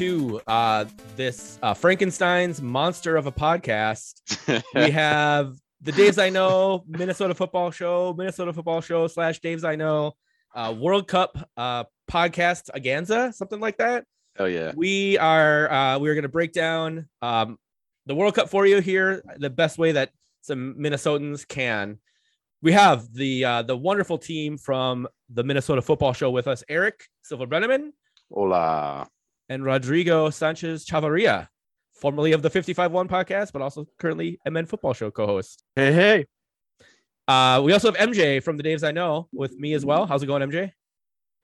to uh, this uh, Frankenstein's monster of a podcast. we have the Daves I Know, Minnesota Football Show, Minnesota Football Show slash Daves I Know, uh, World Cup uh, podcast Aganza, something like that. Oh yeah. We are uh, we are going to break down um, the World Cup for you here the best way that some Minnesotans can. We have the uh, the wonderful team from the Minnesota Football Show with us: Eric Silva Brenneman. Hola. And Rodrigo Sanchez Chavarria, formerly of the 55-1 podcast, but also currently MN Football Show co-host. Hey, hey. Uh, we also have MJ from the Daves I Know with me as well. How's it going, MJ?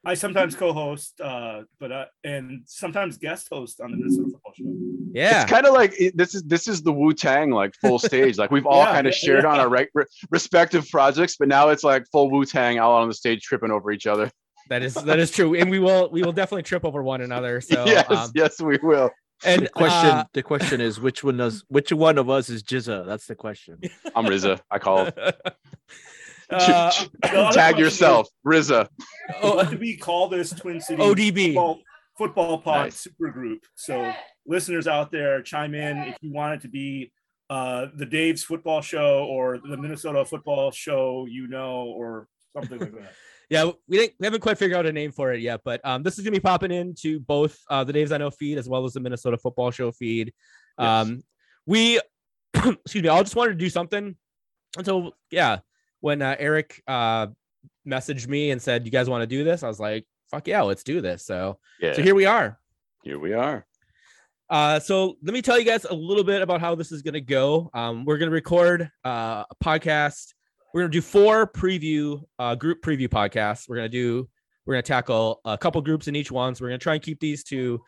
I sometimes co-host, uh, but uh, and sometimes guest host on the Minnesota Football Show. Yeah, it's kind of like this is this is the Wu Tang like full stage. Like we've all Yeah, kind of yeah, shared yeah. on our re- re- respective projects, but now it's like full Wu Tang out on the stage tripping over each other. That is that is true, and we will we will definitely trip over one another. So yes, um, yes, we will. and The question uh, the question is which one does which one of us is GZA? That's the question. I'm RZA. I call uh, Tag question yourself, RZA. oh, What do we call this Twin Cities ODB. football, football pod Nice. super group? So listeners out there, chime in if you want it to be uh, the Dave's Football Show or the Minnesota Football Show, you know, or something like that. Yeah, we, didn't, we haven't quite figured out a name for it yet, but um, this is gonna be popping into both uh, the Daves I Know feed as well as the Minnesota Football Show feed. Um, we, excuse me, I just wanted to do something until yeah, when uh, Eric uh messaged me and said, "You guys want to do this?" I was like, "Fuck yeah, let's do this." So, Yeah, so here we are. here we are. Uh, so let me tell you guys a little bit about how this is going to go. Um, we're going to record uh, a podcast. We're going to do four preview, uh, group preview podcasts. We're going to do, we're to tackle a couple groups in each one. So we're going to try and keep these to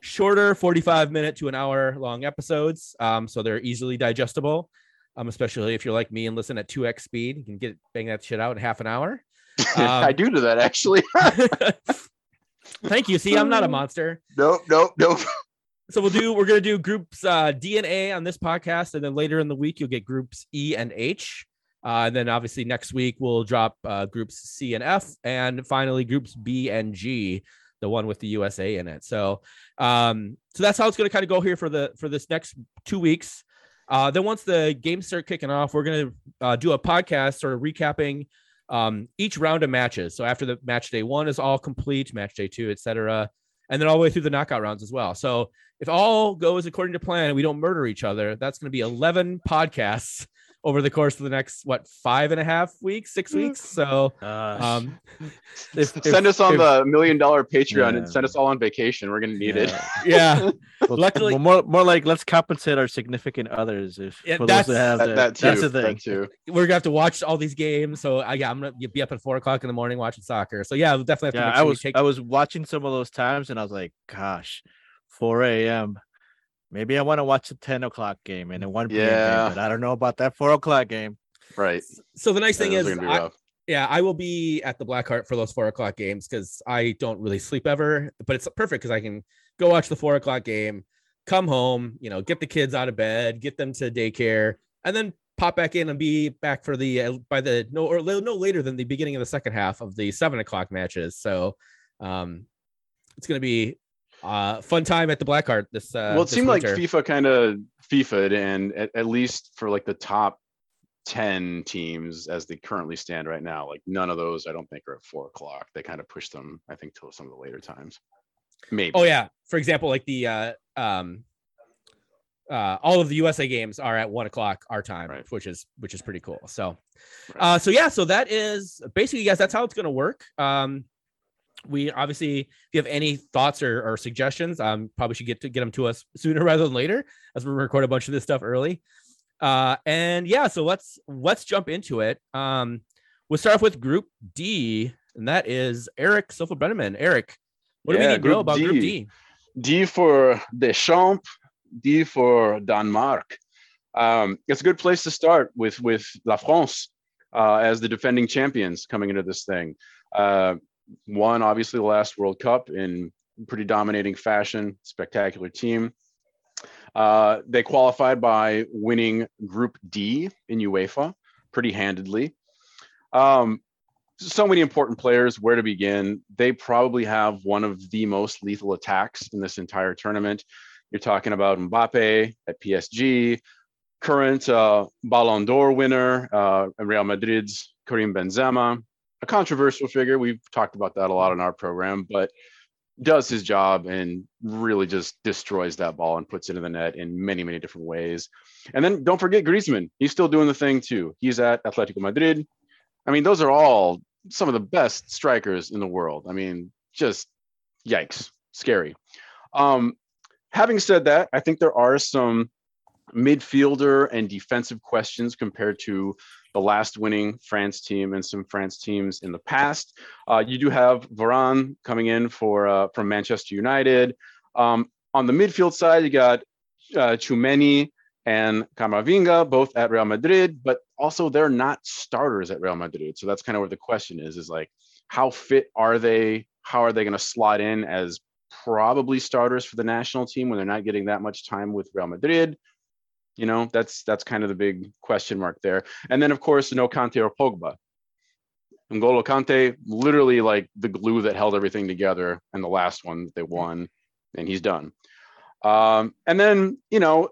shorter, 45 minute to an hour long episodes. Um, so they're easily digestible. Um, especially if you're like me and listen at 2x speed, you can get bang that shit out in half an hour. I Um, do that actually. Thank you. See, I'm not a monster. nope, nope, nope. so we'll do we're gonna do groups uh D and A on this podcast, and then later in the week you'll get groups E and H. Uh, and then obviously next week we'll drop uh, groups C and F, and finally groups B and G, the one with the USA in it. So, um, so that's how it's going to kind of go here for the for this next two weeks. Uh, then once the games start kicking off, we're going to uh, do a podcast sort of recapping um, each round of matches. So after the match day one is all complete, match day two, etc., and then all the way through the knockout rounds as well. So if all goes according to plan and we don't murder each other, that's going to be 11 podcasts over the course of the next what five and a half weeks, six weeks. So Uh, um, if, send us on if- the million dollar Patreon and send us all on vacation. We're gonna need it. yeah. yeah, Well, Luckily- well, more more like let's compensate our significant others if Yeah, for those that that's- have That, the, that too. that's the thing. That too. we're gonna have to watch all these games. So I, yeah, I'm gonna be up at four o'clock in the morning watching soccer. So yeah, we'll definitely have to Yeah, make I sure we was take I was watching some of those times and I was like, gosh, 4 a.m. Maybe I want to watch the 10 o'clock game and a 1 p.m. Yeah. game, but I don't know about that 4 o'clock game. Right. so the nice thing Yeah, is those are gonna be I- yeah, I will be at the Blackheart for those four o'clock games because I don't really sleep ever. But it's perfect because I can go watch the four o'clock game, come home, you know, get the kids out of bed, get them to daycare, and then pop back in and be back for the uh, by the no or no later than the beginning of the second half of the seven o'clock matches. So, um, it's gonna be uh fun time at the Blackheart this. Uh, well, it this seemed like. FIFA kind of FIFA'd, and at, at least for like the top 10 teams as they currently stand right now, like none of those I don't think are at four o'clock. They kind of pushed them, I think, till some of the later times. Maybe. Oh yeah. For example, like the uh um uh all of the USA games are at one o'clock our time, Right. which is which is pretty cool. So Right. uh so yeah, so that is basically guys, that's how it's gonna work. Um we obviously if you have any thoughts or, or suggestions, um probably should get to get them to us sooner rather than later as we record a bunch of this stuff early. Uh and yeah, so let's let's jump into it. Um we'll start off with group D, and that is Eric Silva Brenneman. Eric, what do we Yeah, need to know Group about group D. D? D for Deschamps, D for Denmark. Um, it's a good place to start with with La France uh, as the defending champions coming into this thing. Uh, won obviously the last World Cup in pretty dominating fashion, spectacular team. Uh, they qualified by winning Group D in UEFA pretty handedly. Um, so many important players. Where to begin? They probably have one of the most lethal attacks in this entire tournament. You're talking about Mbappe at PSG, current uh, Ballon d'Or winner, uh, Real Madrid's Karim Benzema, a controversial figure. We've talked about that a lot in our program, but does his job and really just destroys that ball and puts it in the net in many, many different ways. And then don't forget Griezmann. He's still doing the thing too. He's at Atletico Madrid. I mean, those are all some of the best strikers in the world. I mean, just yikes, scary. Um, having said that, I think there are some midfielder and defensive questions compared to the last winning France team and some France teams in the past. Uh, you do have Varane coming in for uh, from Manchester United. Um, on the midfield side, you got uh, Tchouameni and Camavinga, both at Real Madrid, but also they're not starters at Real Madrid. So that's kind of where the question is: is like, how fit are they? How are they going to slot in as probably starters for the national team when they're not getting that much time with Real Madrid? You know, that's that's kind of the big question mark there. And then of course, no Kante or Pogba. N'Golo Kante, literally like the glue that held everything together, and the last one that they won, and he's done. Um, and then you know,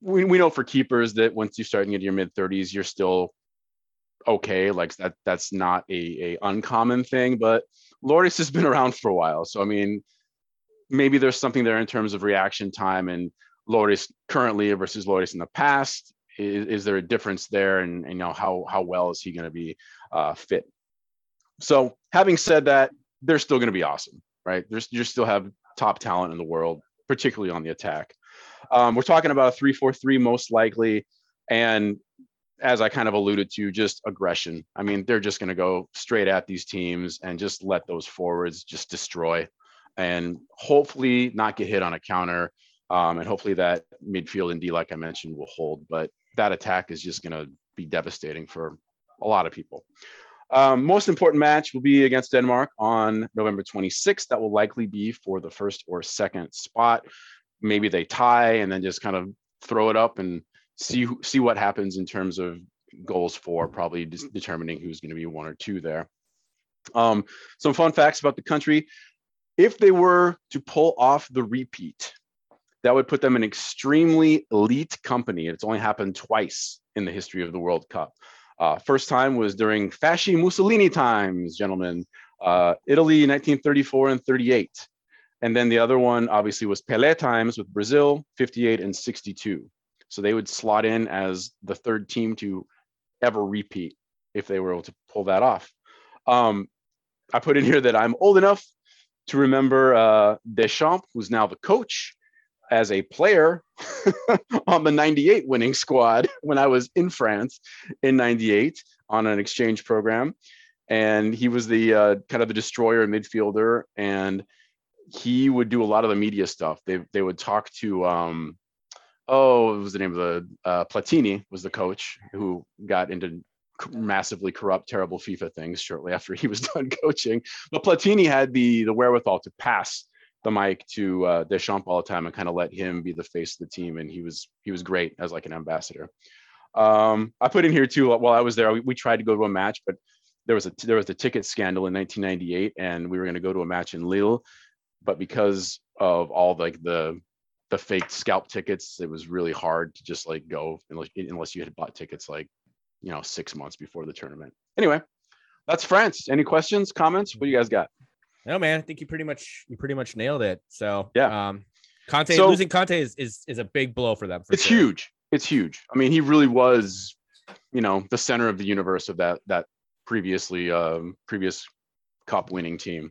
we, we know for keepers that once you start into your mid 30s, you're still okay. Like that that's not a, a uncommon thing, but Lloris has been around for a while. So I mean, maybe there's something there in terms of reaction time and Lloris currently versus Lloris in the past? Is, is there a difference there? And, and, you know, how, how well is he going to be uh, fit? So having said that, they're still going to be awesome, right? There's, you still have top talent in the world, particularly on the attack. Um, we're talking about a 3-4-3 most likely. And as I kind of alluded to, just aggression. I mean, they're just going to go straight at these teams and just let those forwards just destroy and hopefully not get hit on a counter um, and hopefully that midfield and D, like I mentioned, will hold. But that attack is just going to be devastating for a lot of people. Um, most important match will be against Denmark on November 26th. That will likely be for the first or second spot. Maybe they tie and then just kind of throw it up and see see what happens in terms of goals for, probably determining who's going to be one or two there. Um, some fun facts about the country. If they were to pull off the repeat, that would put them in extremely elite company. It's only happened twice in the history of the World Cup. Uh, first time was during Fasci Mussolini times, gentlemen. Uh, Italy, 1934 and 38. And then the other one obviously was Pelé times with Brazil, 58 and 62. So they would slot in as the third team to ever repeat if they were able to pull that off. Um, I put in here that I'm old enough to remember uh, Deschamps, who's now the coach, as a player on the 98 winning squad when I was in France in 98 on an exchange program. And he was the uh, kind of the destroyer midfielder. And he would do a lot of the media stuff. They, they would talk to, um, oh, what was the name of the uh, Platini was the coach who got into massively corrupt, terrible FIFA things shortly after he was done coaching. But Platini had the the wherewithal to pass the mic to uh, Deschamps all the time and kind of let him be the face of the team, and he was he was great as like an ambassador. Um, I put in here too. While I was there, we, we tried to go to a match, but there was a there was a ticket scandal in 1998, and we were going to go to a match in Lille, but because of all like the the fake scalp tickets, it was really hard to just like go unless, unless you had bought tickets like you know six months before the tournament. Anyway, that's France. Any questions, comments? What do you guys got? No, man, I think you pretty much you pretty much nailed it. So yeah, um, Kante so, losing Kante is, is is a big blow for them. For it's sure. huge. It's huge. I mean, he really was, you know, the center of the universe of that that previously um, previous cup winning team.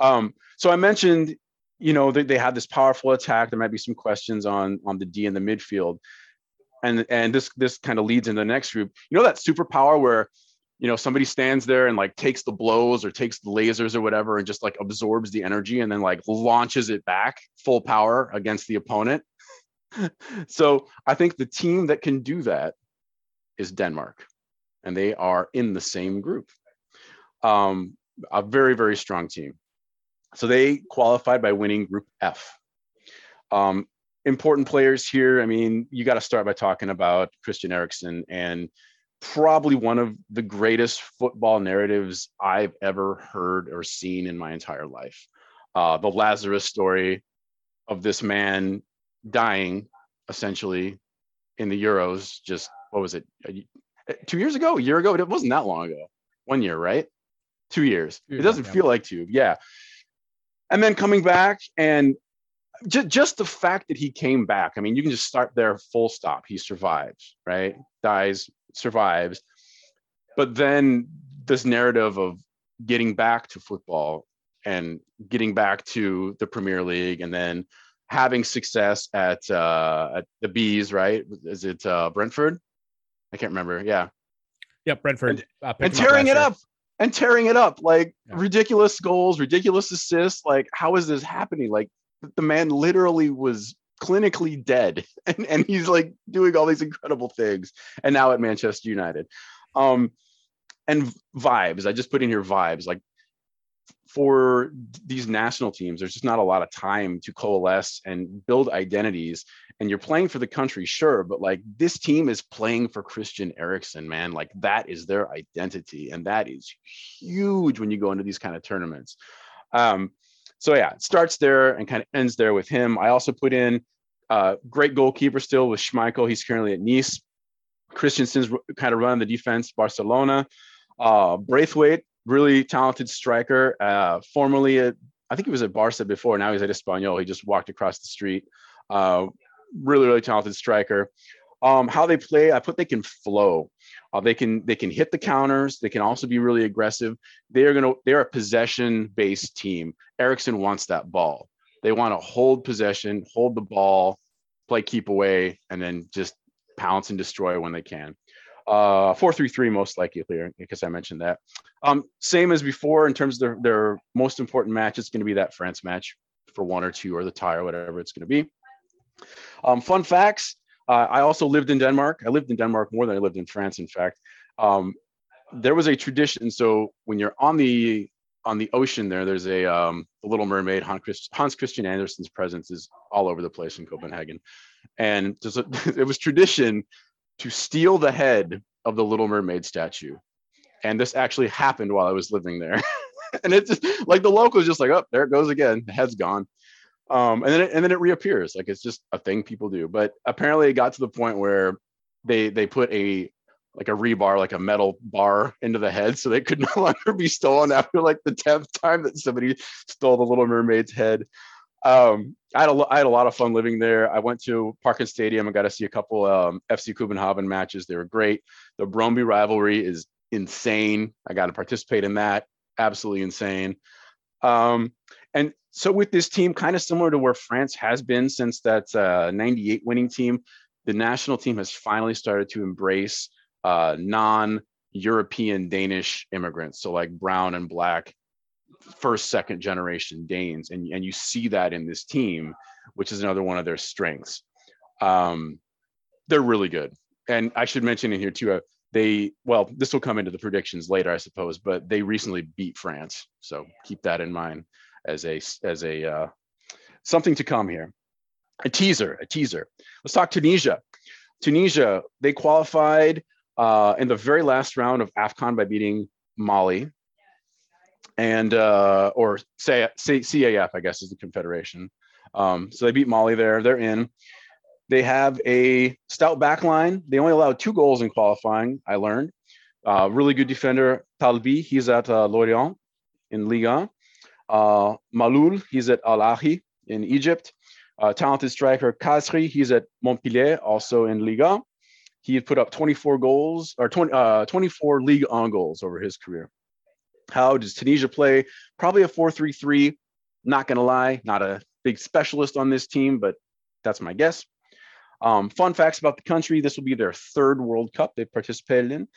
Um, so I mentioned, you know, they, they had this powerful attack. There might be some questions on on the D in the midfield, and and this this kind of leads into the next group. You know that superpower where you know somebody stands there and like takes the blows or takes the lasers or whatever and just like absorbs the energy and then like launches it back full power against the opponent. So i think the team that can do that is denmark and they are in the same group. Um, a very very strong team. So they qualified by winning group f. Um, important players here i mean you got to start by talking about christian eriksen and probably one of the greatest football narratives I've ever heard or seen in my entire life. Uh, the Lazarus story of this man dying essentially in the Euros. Just what was it? Two years ago, a year ago? It wasn't that long ago. One year, right? Two years. It doesn't feel like two. Yeah. And then coming back and just, just the fact that he came back. I mean, you can just start there, full stop. He survives, right? Dies, survives. But then this narrative of getting back to football and getting back to the Premier League and then having success at uh, at the bees, right? Is it uh, Brentford? I can't remember. Yeah. Yep, Brentford. And, uh, and tearing it up and tearing it up like yeah. ridiculous goals, ridiculous assists. Like, how is this happening? Like, the man literally was clinically dead. And, and he's like doing all these incredible things. And now at manchester united. Um and vibes. I just put in here vibes. Like for these national teams there's just not a lot of time to coalesce and build identities. And you're playing for the country sure. But like this team is playing for christian eriksen man. Like that is their identity. And that is huge when you go into these kind of tournaments. Um so yeah, it starts there and kind of ends there with him. I also put in uh, great goalkeeper still with Schmeichel. He's currently at Nice. Christensen's kind of running the defense, Barcelona. Uh, Braithwaite, really talented striker. Uh, formerly at, I think he was at Barca before. Now he's at Espanyol. He just walked across the street. Uh, really, really talented striker. Um, how they play, I put they can flow. Uh, they can they can hit the counters. They can also be really aggressive. They are gonna they're a possession based team. Eriksen wants that ball. They want to hold possession, hold the ball, play keep away, and then just pounce and destroy when they can. Uh, four three three most likely here because I mentioned that. Um, same as before in terms of their, their most important match. It's going to be that France match for one or two or the tie or whatever it's going to be. Um, fun facts. Uh, I also lived in Denmark. I lived in Denmark more than I lived in France, in fact. Um, there was a tradition. So when you're on the on the ocean there, there's a um, the Little Mermaid. Hans, Christ, Hans Christian Andersen's presence is all over the place in Copenhagen, and a, it was tradition to steal the head of the Little Mermaid statue, and this actually happened while I was living there. and it's just, like the locals just like, oh, there it goes again. The head's gone um, and then it, and then it reappears like it's just a thing people do but apparently it got to the point where they they put a like a rebar like a metal bar into the head so they could no longer be stolen after like the 10th time that somebody stole the little mermaid's head um, I had, a, I had a lot of fun living there. I went to Parken Stadium and got to see a couple um, FC Copenhagen matches. They were great. The Brøndby rivalry is insane. I got to participate in that. Absolutely insane. Um, and so with this team, kind of similar to where France has been since that uh, 98 winning team, the national team has finally started to embrace uh, non-European Danish immigrants. So like brown and black, first, second generation Danes. And, and you see that in this team, which is another one of their strengths. Um, they're really good. And I should mention in here too, uh, they, well, this will come into the predictions later, I suppose, but they recently beat France. So keep that in mind as a as a uh, something to come here. A teaser, a teaser. Let's talk Tunisia. Tunisia, they qualified uh, in the very last round of AFCON by beating Mali, and uh, or say, CAF, I guess is the confederation. Um, so they beat Mali there. They're in. They have a stout back line. They only allowed two goals in qualifying. I learned. Uh, really good defender, Talbi. He's at uh, Lorient in Liga. Uh, Maaloul, he's at Al Ahly in Egypt. Uh, talented striker Khazri, he's at Montpellier, also in Liga. He had put up 24 goals or 20, uh, 24 league on goals over his career. How does Tunisia play? Probably a 4 3 3. Not going to lie, not a big specialist on this team, but that's my guess. Um, fun facts about the country this will be their third World Cup they've participated in.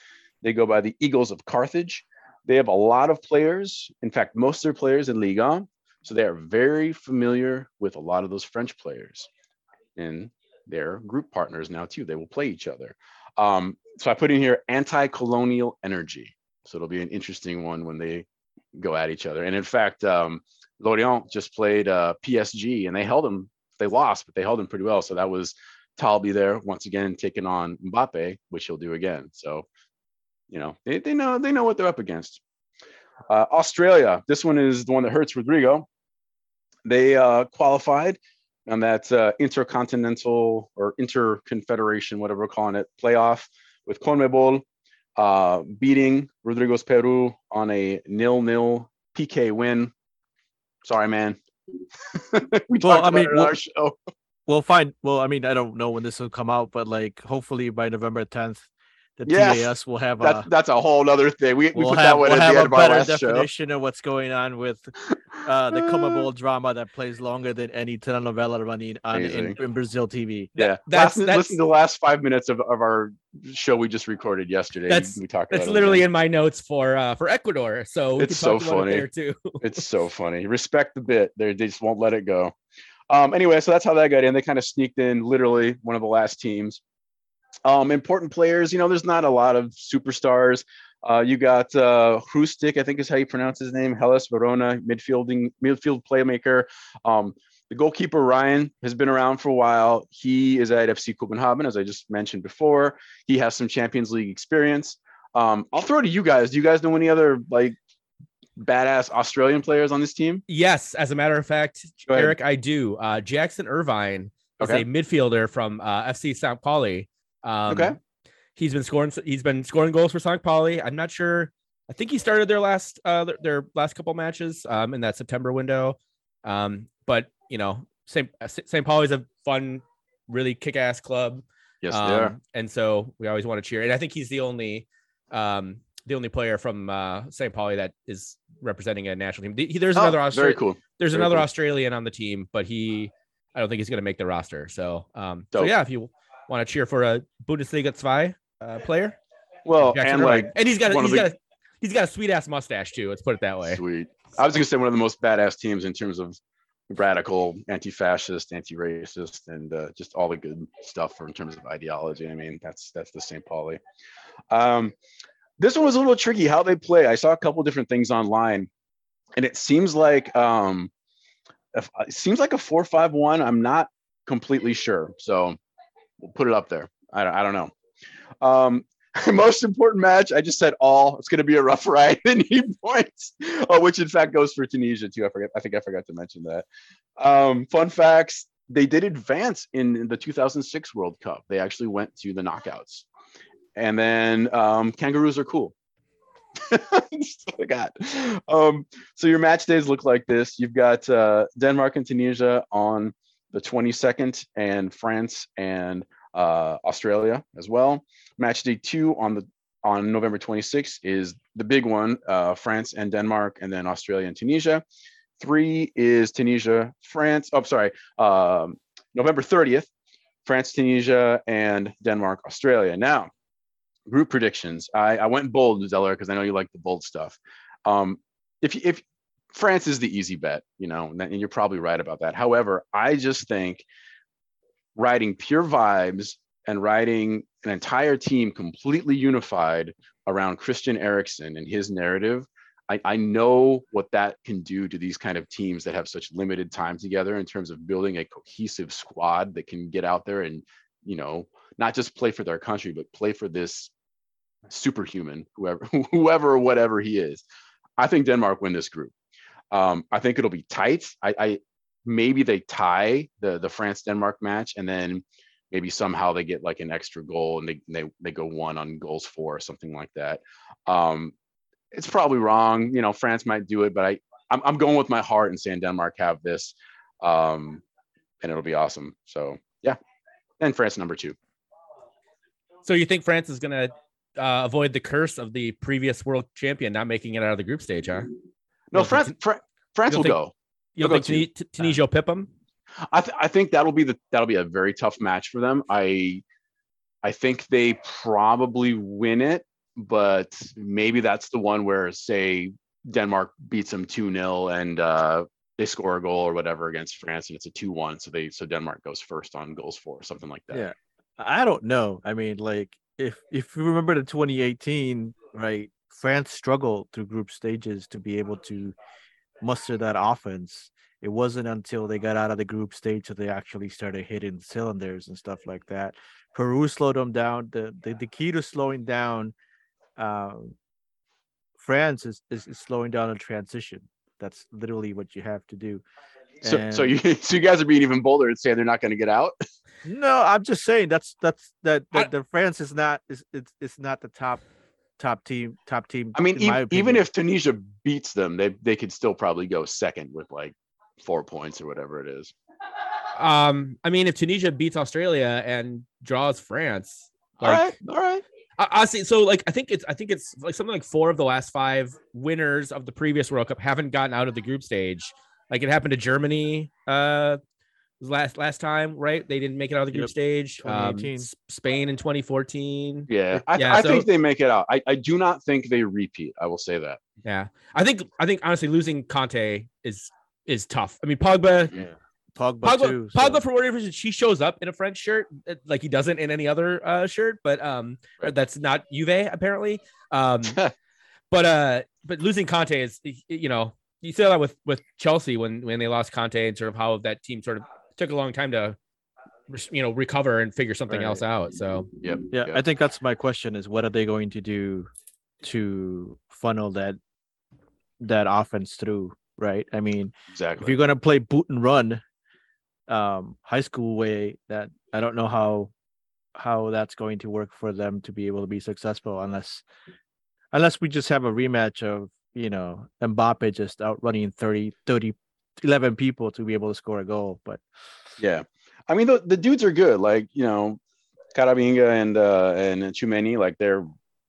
They go by the Eagles of Carthage. They have a lot of players. In fact, most of their players in Liga. So they are very familiar with a lot of those French players. And they're group partners now too. They will play each other. Um, so I put in here anti-colonial energy. So it'll be an interesting one when they go at each other. And in fact, um, Lorient just played uh, PSG and they held them. They lost, but they held them pretty well. So that was Talbi there once again taking on Mbappe, which he'll do again. So you know they, they know they know what they're up against. Uh, Australia, this one is the one that hurts Rodrigo. They uh, qualified on that uh, intercontinental or interconfederation, whatever we're calling it, playoff with CONMEBOL, uh, beating Rodrigo's Peru on a nil-nil PK win. Sorry, man. we Well, talked I about mean, it on well- our show. Well, fine. Well, I mean, I don't know when this will come out, but like hopefully by November 10th, the Yes, TAS will have That's a that's a whole other thing. We, we we'll put have, that one we'll at the end a of our better last show. definition of what's going on with uh, the CONMEBOL drama that plays longer than any telenovela running on in, in Brazil TV. Yeah, that's- listen, that's- listen to the last five minutes of, of our show we just recorded yesterday. That's- we talked. That's literally in my notes for uh for Ecuador. So we It's can talk so about it funny. there too. it's so funny. Respect the bit. They they just won't let it go. Um, anyway, so that's how that got in. They kind of sneaked in, literally one of the last teams. Um, important players, you know, there's not a lot of superstars. Uh, you got uh, Hrustic, I think is how you pronounce his name, Hellas Verona, midfielding midfield playmaker. Um, the goalkeeper Ryan has been around for a while. He is at FC Copenhagen, as I just mentioned before. He has some Champions League experience. Um, I'll throw it to you guys. Do you guys know any other like badass Australian players on this team? Yes, as a matter of fact, Eric, I do. Uh, Jackson Irvine is Okay. a midfielder from uh, FC St. Pauli. Um, Okay. He's been scoring. He's been scoring goals for St. Pauli. I'm not sure. I think he started their last uh, their, last couple matches um, in that September window. Um, but you know, St. St. Pauli's a fun, really kick-ass club. Yes, um, they are. And so we always want to cheer. And I think he's the only um, the only player from uh, St. Pauli that is representing a national team. The- There's Oh, another very Australian. cool. There's Very another cool. Australian on the team, but he, I don't think he's going to make the roster. So, um, so yeah, if you want to cheer for a Bundesliga zwei uh, player, Well, Jackson and Irvine. like and he's got a, he's the- got a, he's got a sweet ass mustache too. Let's put it that way. sweet. I was gonna say one of the most badass teams in terms of radical, anti-fascist, anti-racist, and uh, just all the good stuff for in terms of ideology. I mean, that's that's the St. Pauli. Um, this one was a little tricky how they play. I saw a couple different things online, and it seems like um, it seems like a four-five-one. I'm not completely sure, so we'll put it up there. I don't, I don't know. Um, most important match, I just said all. It's going to be a rough ride. Need points, oh, which in fact goes for Tunisia too. I forget. I think I forgot to mention that. Um, fun facts: They did advance in the 2006 World Cup. They actually went to the knockouts, and then um, kangaroos are cool. I got. Um, so your match days look like this. You've got uh, Denmark and Tunisia on the 22nd, and France and uh, Australia as well. Match day two on the on November 26th is the big one, uh, France and Denmark, and then Australia and Tunisia. Three is Tunisia, France. Oh, sorry, um, November 30th, France, Tunisia, and Denmark, Australia. Now, group predictions. I, I went bold, Zeller, because I know you like the bold stuff. Um, if if France is the easy bet, you know, and you're probably right about that. However, I just think riding pure vibes and riding an entire team completely unified around Christian Eriksen and his narrative. I, I know what that can do to these kind of teams that have such limited time together in terms of building a cohesive squad that can get out there and, you know, not just play for their country, but play for this superhuman, whoever, whoever, whatever he is. I think Denmark win this group. Um, I think it'll be tight. I, I maybe they tie the the France Denmark match, and then maybe somehow they get like an extra goal and they they they go one on goals four or something like that. Um, it's probably wrong. You know, France might do it, but I I'm, I'm going with my heart and saying Denmark have this, um, and it'll be awesome. So yeah, and France number two. So you think France is going to uh, avoid the curse of the previous world champion not making it out of the group stage, huh? No, France think- Fra- France will don't go. You They'll go think Tuni- Tunisia will pip them? I, th- I think that'll be the that'll be a very tough match for them. I I think they probably win it, but maybe that's the one where say Denmark beats them 2-0 and uh, they score a goal or whatever against France and it's a 2-1 so they so Denmark goes first on goals for something like that. Yeah. I don't know. I mean, like if if you remember the 2018, right? France struggled through group stages to be able to muster that offense. It wasn't until they got out of the group stage that they actually started hitting cylinders and stuff like that. Peru slowed them down. The the, the key to slowing down um, France is, is, is slowing down a transition. That's literally what you have to do. So, so you so you guys are being even bolder and saying they're not going to get out. No, I'm just saying that's that's that I- that the France is not is it's it's not the top top team top team. I mean, in even if Tunisia beats them, they they could still probably go second with like four points or whatever it is. Um, I mean, if Tunisia beats Australia and draws France, All like, right, all right. I, see. so like I think it's I think it's like something like four of the last five winners of the previous World Cup haven't gotten out of the group stage. Like it happened to Germany uh last last time, right? They didn't make it out of the group Yep. stage. Um, Spain in 2014. Yeah, I, Yeah, I so- think they make it out. I, I do not think they repeat. I will say that. Yeah, I think I think honestly losing Conte is is tough. I mean, Pogba, yeah, Pogba, Pogba, too. so- Pogba for whatever reason, she shows up in a French shirt uh, like he doesn't in any other uh, shirt, but um, Right. that's not Juve apparently. Um, but uh, but losing Conte is you know you saw that with with Chelsea when when they lost Conte and sort of how that team sort of took a long time to you know recover and figure something Right. else out. So yep. yeah, yep. I think that's my question: is what are they going to do to funnel that that offense through? Right. I mean, exactly if you're gonna play boot and run, um, high school way, that I don't know how how that's going to work for them to be able to be successful unless unless we just have a rematch of you know Mbappe just outrunning 30 30 11 people to be able to score a goal but Yeah, I mean the, the dudes are good. Like you know, Camavinga and uh, and Tchouameni, like they're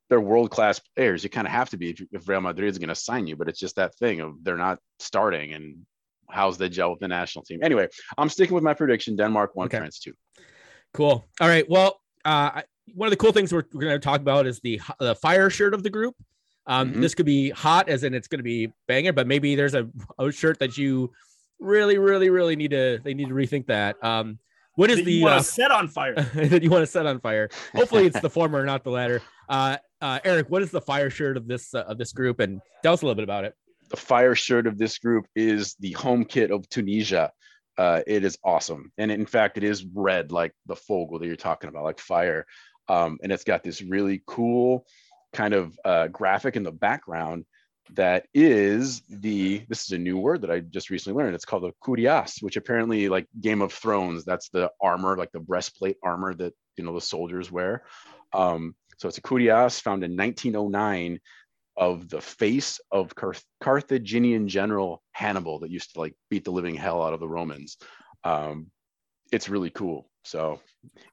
they're world class players. You kind of have to be if, if Real Madrid is going to sign you. But it's just that thing of they're not starting and how's they gel with the national team. Anyway, I'm sticking with my prediction: Denmark one, Okay. France two. Cool. All right. Well, uh, I- one of the cool things we're, we're going to talk about is the the fire shirt of the group. Um, Mhm. This could be hot, as in it's going to be banger, but maybe there's a, a shirt that you really, really, really need to they need to rethink that. Um, what is that you the want uh, set on fire. that you want to set on fire? Hopefully, it's the former, not the latter. Uh, uh, Eric, what is the fire shirt of this uh, of this group, and tell us a little bit about it. The fire shirt of this group is the home kit of Tunisia. Uh, it is awesome, and in fact, it is red like the Fogel that you're talking about, like fire. Um, and it's got this really cool kind of uh, graphic in the background that is the this is a new word that I just recently learned. It's called the cuirass, which apparently like Game of Thrones, that's the armor, like the breastplate armor that you know the soldiers wear. Um, so it's a cuirass found in 1909 of the face of Carth- Carthaginian general Hannibal that used to like beat the living hell out of the Romans. Um, it's really cool. So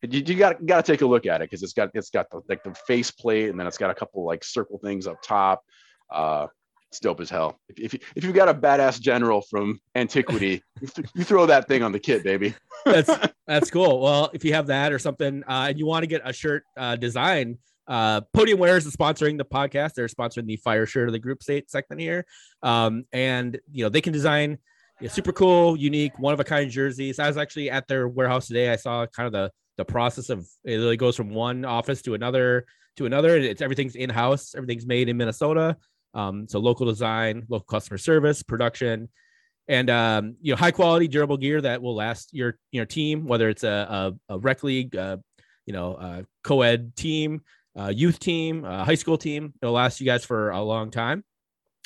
you, you got got to take a look at it because it's got it's got the, like the face plate and then it's got a couple like circle things up top. Uh, it's dope as hell. If if, you, if you've got a badass general from antiquity, you, th- you throw that thing on the kit, baby. That's that's cool. Well, if you have that or something, uh, and you want to get a shirt uh, design, uh, Podium Wear is sponsoring the podcast. They're sponsoring the fire shirt of the group state segment here, um, and you know they can design know, super cool, unique, one of a kind jerseys. I was actually at their warehouse today. I saw kind of the the process of it really goes from one office to another to another. It's everything's in house. Everything's made in Minnesota. Um, so local design, local customer service, production, and um, you know high quality durable gear that will last your your team whether it's a a, a rec league uh, you know uh, co-ed team youth team high school team it'll last you guys for a long time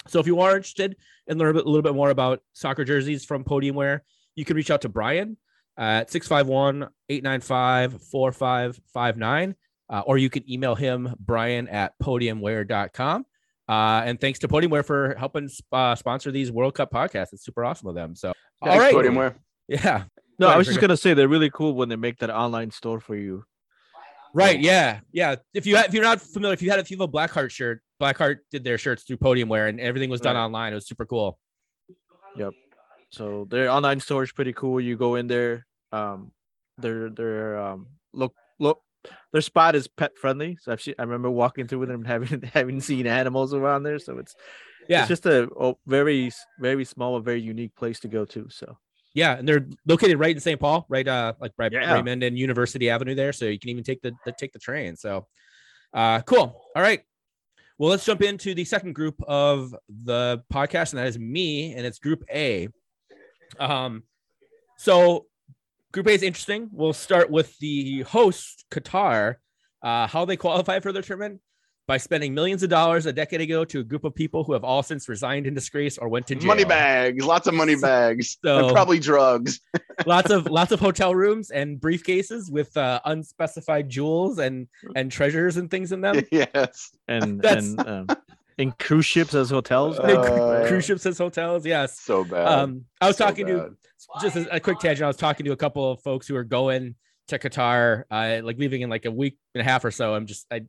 so if you are interested and learn a, bit, a little bit more about soccer jerseys from podium wear you can reach out to brian at 651-895-4559 uh, or you can email him brian at podiumwear.com uh, and thanks to Podiumwear for helping uh, sponsor these World Cup podcasts. It's super awesome of them. So, all Thanks, right. Podium Wear. Yeah. no i was just gonna say they're really cool when they make that online store for you Right. Yeah. Yeah. If you if you're not familiar, if you had if you have a Blackheart shirt, Blackheart did their shirts through Podium Wear, and everything was done Right. online. It was super cool. Yep. So their online store is pretty cool you go in there um their their um look look their spot is pet friendly so I've seen, i remember walking through with them and having having seen animals around there so it's Yeah. it's just a, a very very small a very unique place to go to so yeah. And they're located right in St. Paul, right? Uh, like right Yeah. Raymond and University Avenue there. So you can even take the, the take the train. So, uh, cool. All right. Well, let's jump into the second group of the podcast, and that is me, and it's Group A. Um, so Group A is interesting. We'll start with the host, Qatar, uh, how they qualify for the tournament. By spending millions of dollars a decade ago to a group of people who have all since resigned in disgrace or went to jail. Money bags, lots of money bags, So- and probably drugs. lots of lots of hotel rooms and briefcases with uh, unspecified jewels and and treasures and things in them. yes. and That's- and um, in cruise ships as hotels. Uh, cruise ships as hotels. Yes. So bad. Um, I was So talking to just a, a quick tangent. I was talking to a couple of folks who are going to Qatar, uh, like leaving in like a week and a half or so. I'm just I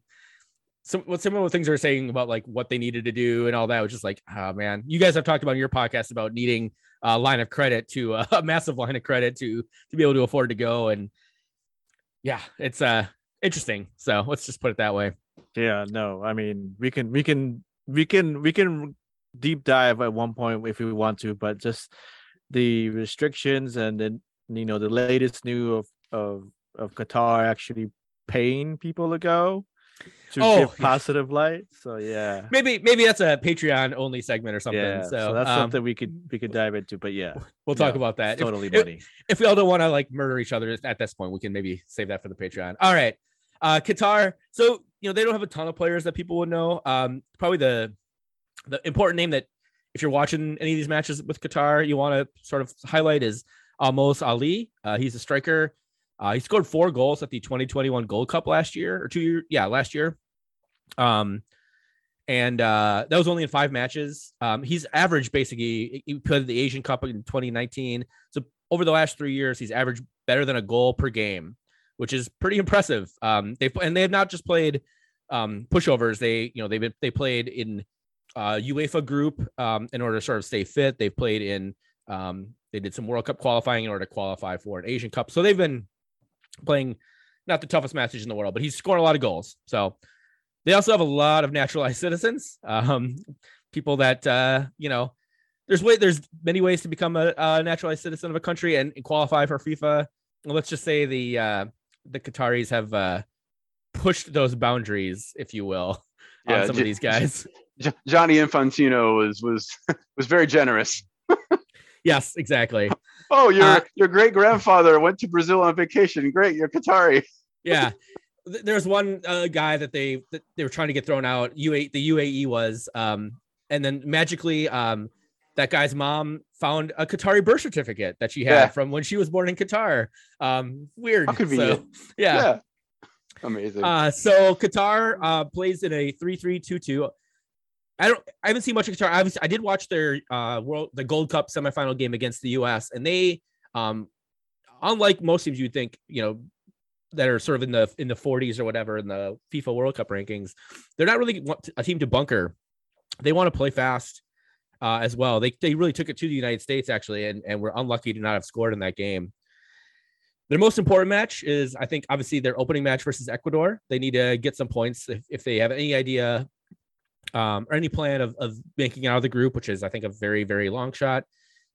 some what some of the things they were saying about like what they needed to do and all that was just like, oh man, you guys have talked about in your podcast about needing a line of credit to a massive line of credit to to be able to afford to go. And yeah, it's uh interesting. So let's just put it that way. Yeah, no, I mean we can we can we can we can deep dive at one point if we want to, but just the restrictions and then you know the latest new of of of Qatar actually paying people to go to Oh, give positive light. So yeah. Maybe maybe that's a Patreon only segment or something. Yeah, so, that's um, something we could we could dive into, but yeah, we'll talk yeah, about that. If- totally if- money. if we all don't want to like murder each other at this point, we can maybe save that for the Patreon. All right. Uh Qatar. So, you know, they don't have a ton of players that people would know. Um, probably the the important name that if you're watching any of these matches with Qatar, you want to sort of highlight is Almoez Ali. Uh, he's a striker. Uh, he scored four goals at the 2021 Gold Cup last year or two year, yeah, last year. Um, and uh, that was only in five matches. Um, he's averaged basically. He played the Asian Cup in 2019. So over the last three years, he's averaged better than a goal per game, which is pretty impressive. Um, they and they have not just played um, pushovers. They you know they've they played in uh, UEFA group um, in order to sort of stay fit. They've played in um, they did some World Cup qualifying in order to qualify for an Asian Cup. So they've been playing not the toughest matches in the world, but he's scored a lot of goals. So they also have a lot of naturalized citizens, um, people that uh, you know. There's way there's many ways to become a, a naturalized citizen of a country and, and qualify for FIFA. Let's just say the uh, the Qataris have uh, pushed those boundaries, if you will, on Yeah, some J- of these guys. Jo- Gianni Infantino was was was very generous. yes, exactly. Oh, your Uh, your great grandfather went to Brazil on vacation. Great, you're Qatari. yeah there's one uh, guy that they that they were trying to get thrown out UAE the UAE was um and then magically um that guy's mom found a Qatari birth certificate that she had Yeah. from when she was born in Qatar um weird How convenient. So, yeah, Amazing. Uh, so Qatar uh, plays in a three-three-two-two. I don't. I haven't seen much of Qatar. I, I did watch their uh, world the Gold Cup semifinal game against the U.S. and they, um, unlike most teams you'd think, you know, that are sort of in the in the 40s or whatever in the FIFA World Cup rankings, they're not really a team to bunker. They want to play fast uh, as well. They they really took it to the United States actually, and and were unlucky to not have scored in that game. Their most important match is, I think, obviously their opening match versus Ecuador. They need to get some points if, if they have any idea um, or any plan of, of making out of the group, which is, I think, a very, very long shot.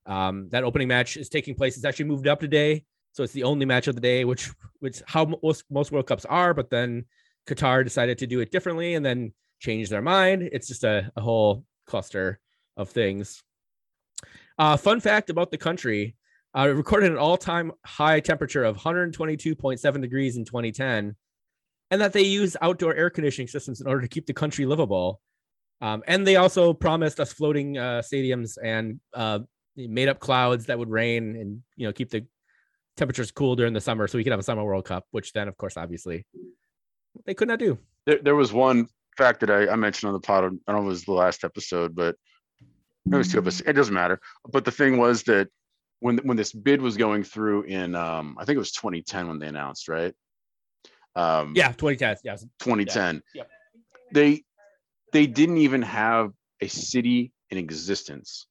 Um, that opening match is taking place. It's actually moved up today, so it's the only match of the day, which which how most most World Cups are. But then Qatar decided to do it differently and then changed their mind. It's just a, a whole cluster of things. Uh, fun fact about the country: uh, it recorded an all-time high temperature of 122.7 degrees in 2010, and that they use outdoor air conditioning systems in order to keep the country livable. Um, and they also promised us floating uh, stadiums and uh, made up clouds that would rain and you know keep the temperatures cool during the summer, so we could have a summer World Cup. Which then, of course, obviously, they could not do. there, there was one fact that I, I mentioned on the pod. I don't know if it was the last episode, but it was two of us. It doesn't matter. But the thing was that when when this bid was going through in, um, I think it was 2010 when they announced, right? Um, Yeah, 2010. Yeah, 2010. Yep. They they didn't even have a city in existence.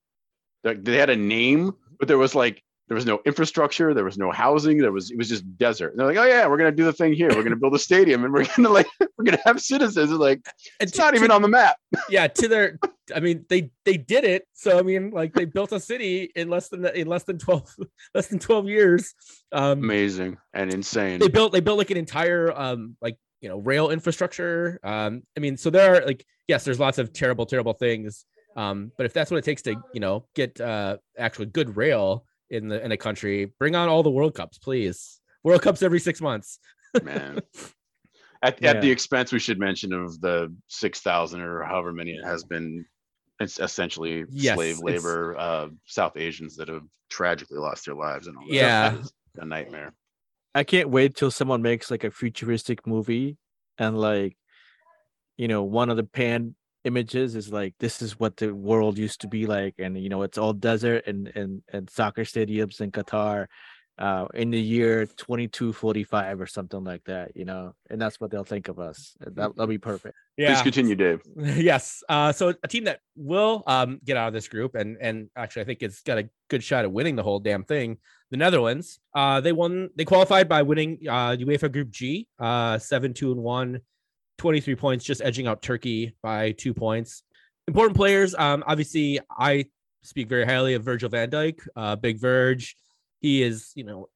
Like they had a name, but there was like there was no infrastructure, there was no housing, there was it was just desert. And they're like, oh yeah, we're gonna do the thing here. We're gonna build a stadium, and we're gonna like we're gonna have citizens. It's like it's to- not to- even on the map. yeah to their i mean they they did it so i mean like they built a city in less than in less than 12 less than 12 years um Amazing and insane. they built they built like an entire um like you know rail infrastructure um i mean so there are like yes there's lots of terrible terrible things um but if that's what it takes to you know get uh actually good rail in the in a country bring on all the world cups please world cups every six months man. At, at the expense, we should mention of the six thousand or however many it has been. It's essentially Yes, slave labor, uh, South Asians that have tragically lost their lives and all that. Yeah. That is a nightmare. I can't wait till someone makes like a futuristic movie and like, you know, one of the pan images is like this is what the world used to be like, and you know, it's all desert and and and soccer stadiums in Qatar, uh, in the year twenty two forty five or something like that, you know, and that's what they'll think of us. That that'll be perfect. Yeah. Please continue, Dave. yes. Uh, so a team that will um, get out of this group, and and actually I think it's got a good shot at winning the whole damn thing. The Netherlands. Uh, they won. They qualified by winning uh, UEFA Group G. Uh, seven two and one. 23 points, just edging out Turkey by two points. Important players. Um, obviously, I speak very highly of Virgil van Dijk, uh, Big Verge. He is, you know,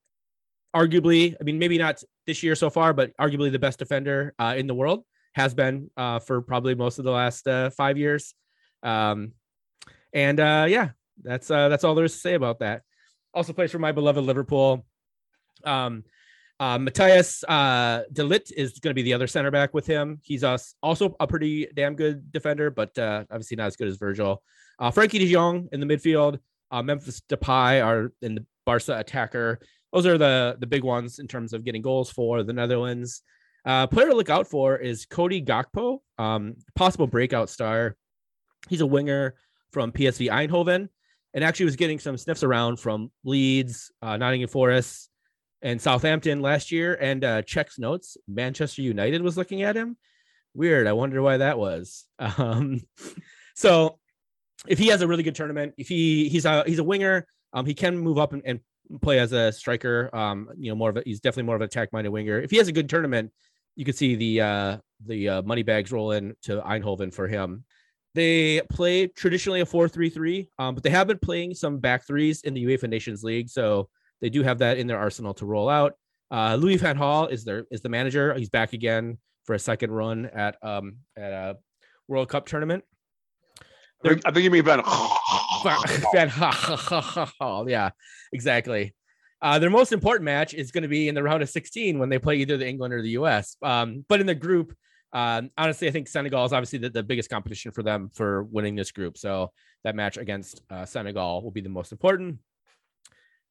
arguably, I mean, maybe not this year so far, but arguably the best defender uh, in the world has been uh, for probably most of the last uh, five years. Um, and uh, yeah, that's uh, that's all there is to say about that. Also plays for my beloved Liverpool. Um, uh, Matthias uh, de Ligt is going to be the other center back with him. He's us also a pretty damn good defender, but uh, obviously not as good as Virgil. Uh, Frenkie De Jong in the midfield. Uh, Memphis Depay are in the Barca attacker. Those are the the big ones in terms of getting goals for the Netherlands. Uh, player to look out for is Cody Gakpo, um, possible breakout star. He's a winger from PSV Eindhoven, and actually was getting some sniffs around from Leeds, uh, Nottingham Forest, and Southampton last year. And uh, checks notes, Manchester United was looking at him. Weird. I wonder why that was. Um, so if he has a really good tournament, if he he's a he's a winger, um, he can move up and, and play as a striker. Um, you know, more of a he's definitely more of an attack minded winger. If he has a good tournament, you could see the uh the uh, money bags roll in to Eindhoven for him. They play traditionally a 4-3-3, um, but they have been playing some back threes in the UEFA Nations League, so they do have that in their arsenal to roll out. Uh, Louis Van Gaal is their is the manager. He's back again for a second run at um at a World Cup tournament. I think- I think you mean Van. Van Gaal, yeah, exactly. Uh, their most important match is going to be in the round of 16 when they play either the England or the US. Um, but in the group, um, honestly, I think Senegal is obviously the, the biggest competition for them for winning this group. So that match against uh, Senegal will be the most important.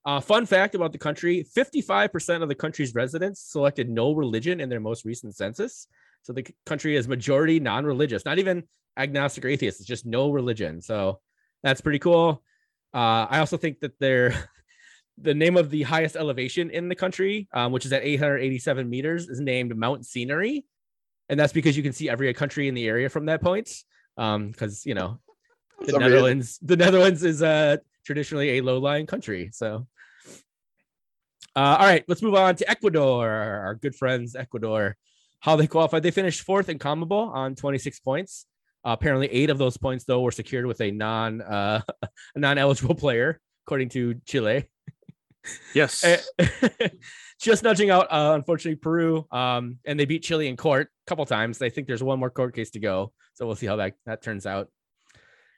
Uh, fun fact about the country 55% of the country's residents selected no religion in their most recent census. So the country is majority non religious, not even agnostic or atheist, it's just no religion. So that's pretty cool. Uh, I also think that they're the name of the highest elevation in the country, um, which is at 887 meters, is named Mount Scenery. And that's because you can see every country in the area from that point. Um, because you know, the Some reason. Netherlands, the Netherlands is uh traditionally a low-lying country. So uh, all right, let's move on to Ecuador, our good friends, Ecuador. How they qualified? They finished fourth in CONMEBOL on 26 points. Uh, apparently, eight of those points though were secured with a non uh, a non-eligible player, according to Chile. Yes. Just nudging out, uh, unfortunately, Peru. Um, and they beat Chile in court a couple times. I think there's one more court case to go, so we'll see how that that turns out.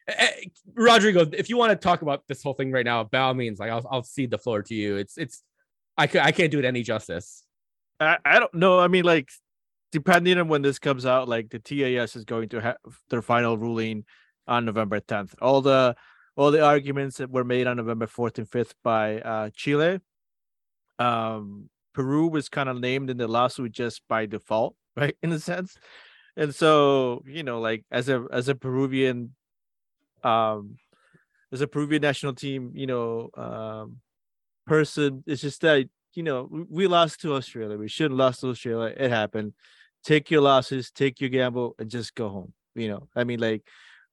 Eh, eh, Rodrigo, if you want to talk about this whole thing right now, by all means, like I'll I'll cede the floor to you. It's it's I could I can't do it any justice. I, I don't know. I mean, like, depending on when this comes out, like the TAS is going to have their final ruling on November 10th. All the all the arguments that were made on November 4th and 5th by uh, Chile. Um, Peru was kind of named in the lawsuit just by default, right? In a sense. And so, you know, like as a as a Peruvian um as a Peruvian national team, you know, um person, it's just that you know, we- we lost to Australia. We shouldn't lost to Australia. It happened. Take your losses, take your gamble, and just go home. You know, I mean, like,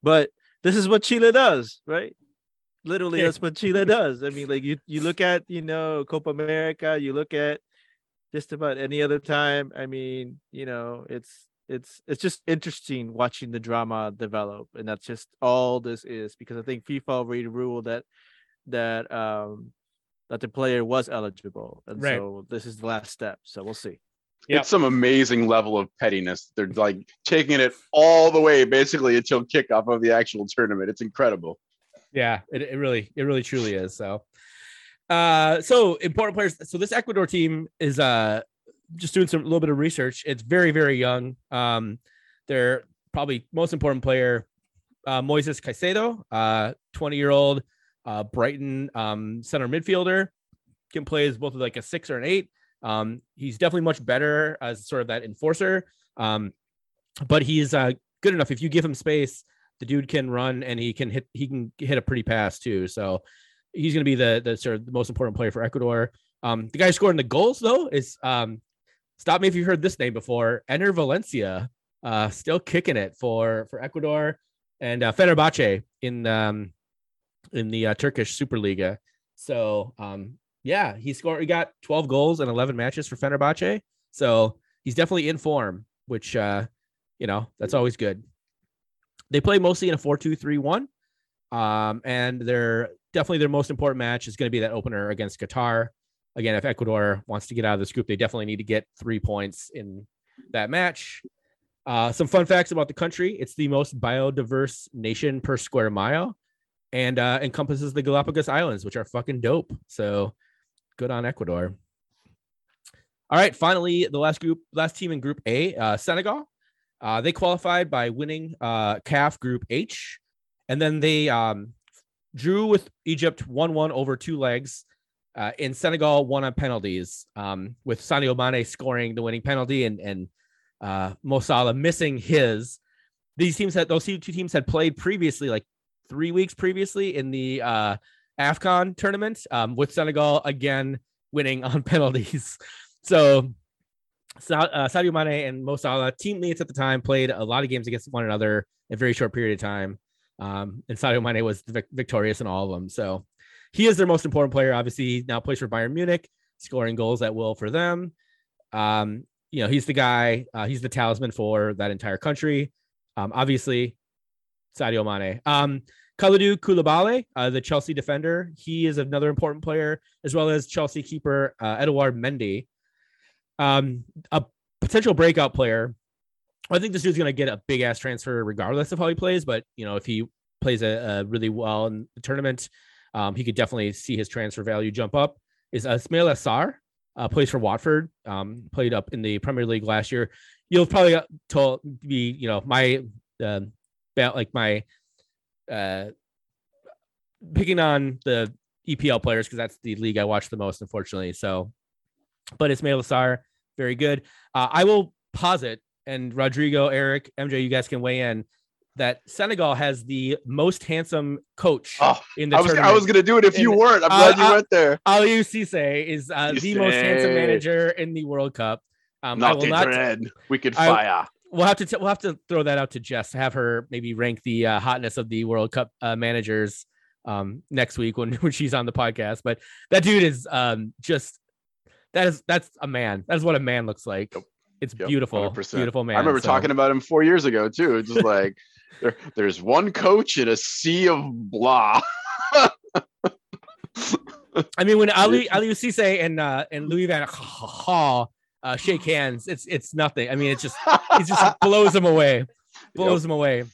but this is what Chile does, right? Literally, Yeah. that's what Chile does. I mean, like, you you look at you know Copa America, you look at just about any other time. I mean, you know, it's it's it's just interesting watching the drama develop, and that's just all this is because I think FIFA already ruled that that um that the player was eligible, and Right. so this is the last step. So we'll see. Yep. It's some amazing level of pettiness. They're like taking it all the way basically until kickoff of the actual tournament. It's incredible. Yeah, it, it really, it really truly is. So, uh, so important players. So this Ecuador team is uh just doing some little bit of research. It's very very young. Um, they're probably most important player, uh, Moises Caicedo, uh, 20 year old uh, Brighton um, center midfielder, can play as both like a six or an eight. Um, he's definitely much better as sort of that enforcer. Um, but he's uh, good enough. If you give him space, the dude can run and he can hit. He can hit a pretty pass too. So he's going to be the the sort of the most important player for Ecuador. Um, the guy scoring the goals though is um, stop me if you heard this name before. Enner Valencia, uh, still kicking it for for Ecuador and uh, Fenerbahce in um, in the uh, Turkish Superliga. So um, yeah, he scored. He got 12 goals and 11 matches for Fenerbahce. So he's definitely in form, which uh, you know that's always good. They play mostly in a 4-2-3-1, um, and they're definitely their most important match is going to be that opener against Qatar. Again, if Ecuador wants to get out of this group, they definitely need to get three points in that match. Uh, some fun facts about the country: it's the most biodiverse nation per square mile, and uh, encompasses the Galapagos Islands, which are fucking dope. So good on Ecuador. All right, finally, the last group, last team in Group A, uh, Senegal. Uh, they qualified by winning uh, CAF Group H, and then they um, drew with Egypt one-one over two legs. Uh, in Senegal, won on penalties, um, with Sadio Mane scoring the winning penalty and and uh, Mo Salah missing his. These teams had those two teams had played previously, like three weeks previously in the uh, AFCON tournament um, with Senegal again winning on penalties. So uh, Sadio Mane and Mo Salah, teammates at the time, played a lot of games against one another in a very short period of time. Um, and Sadio Mane was vic- victorious in all of them. So he is their most important player. Obviously, he now plays for Bayern Munich, scoring goals at will for them. Um, you know, he's the guy, uh, he's the talisman for that entire country. Um, obviously, Sadio Mane. Um, Kalidou Koulibaly, uh, the Chelsea defender, he is another important player, as well as Chelsea keeper uh, Edouard Mendy. Um, a potential breakout player. I think this dude's going to get a big ass transfer regardless of how he plays, but you know, if he plays a, a really well in the tournament, um, he could definitely see his transfer value jump up. Is Ismaila Sarr, uh, plays for Watford, um, played up in the Premier League last year. You'll probably told be, you know, my uh, like my uh, picking on the EPL players because that's the league I watch the most, unfortunately. So, but it's Sarr, very good. Uh, I will posit, and Rodrigo, Eric, MJ, you guys can weigh in that Senegal has the most handsome coach Oh, in the I was, tournament. I was gonna do it if you And, weren't. I'm uh, glad you uh, went there. Aliou Cisse is uh, the most handsome manager in the World Cup. Um, I Not will not. dread. We could I- fire. We'll have to. T- we'll have to throw that out to Jess. Have her maybe rank the uh, hotness of the World Cup uh, managers um, next week when when she's on the podcast. But that dude is um, just that is that's a man. That is what a man looks like. Yep. It's Yep, beautiful, 100%. beautiful man. I remember So- talking about him four years ago too. It's just like there, there's one coach in a sea of blah. I mean, when Ali Ali Cisse and uh, and Louis Van Gaal uh, shake hands, it's it's nothing. I mean, it just it just blows him away, blows him away. I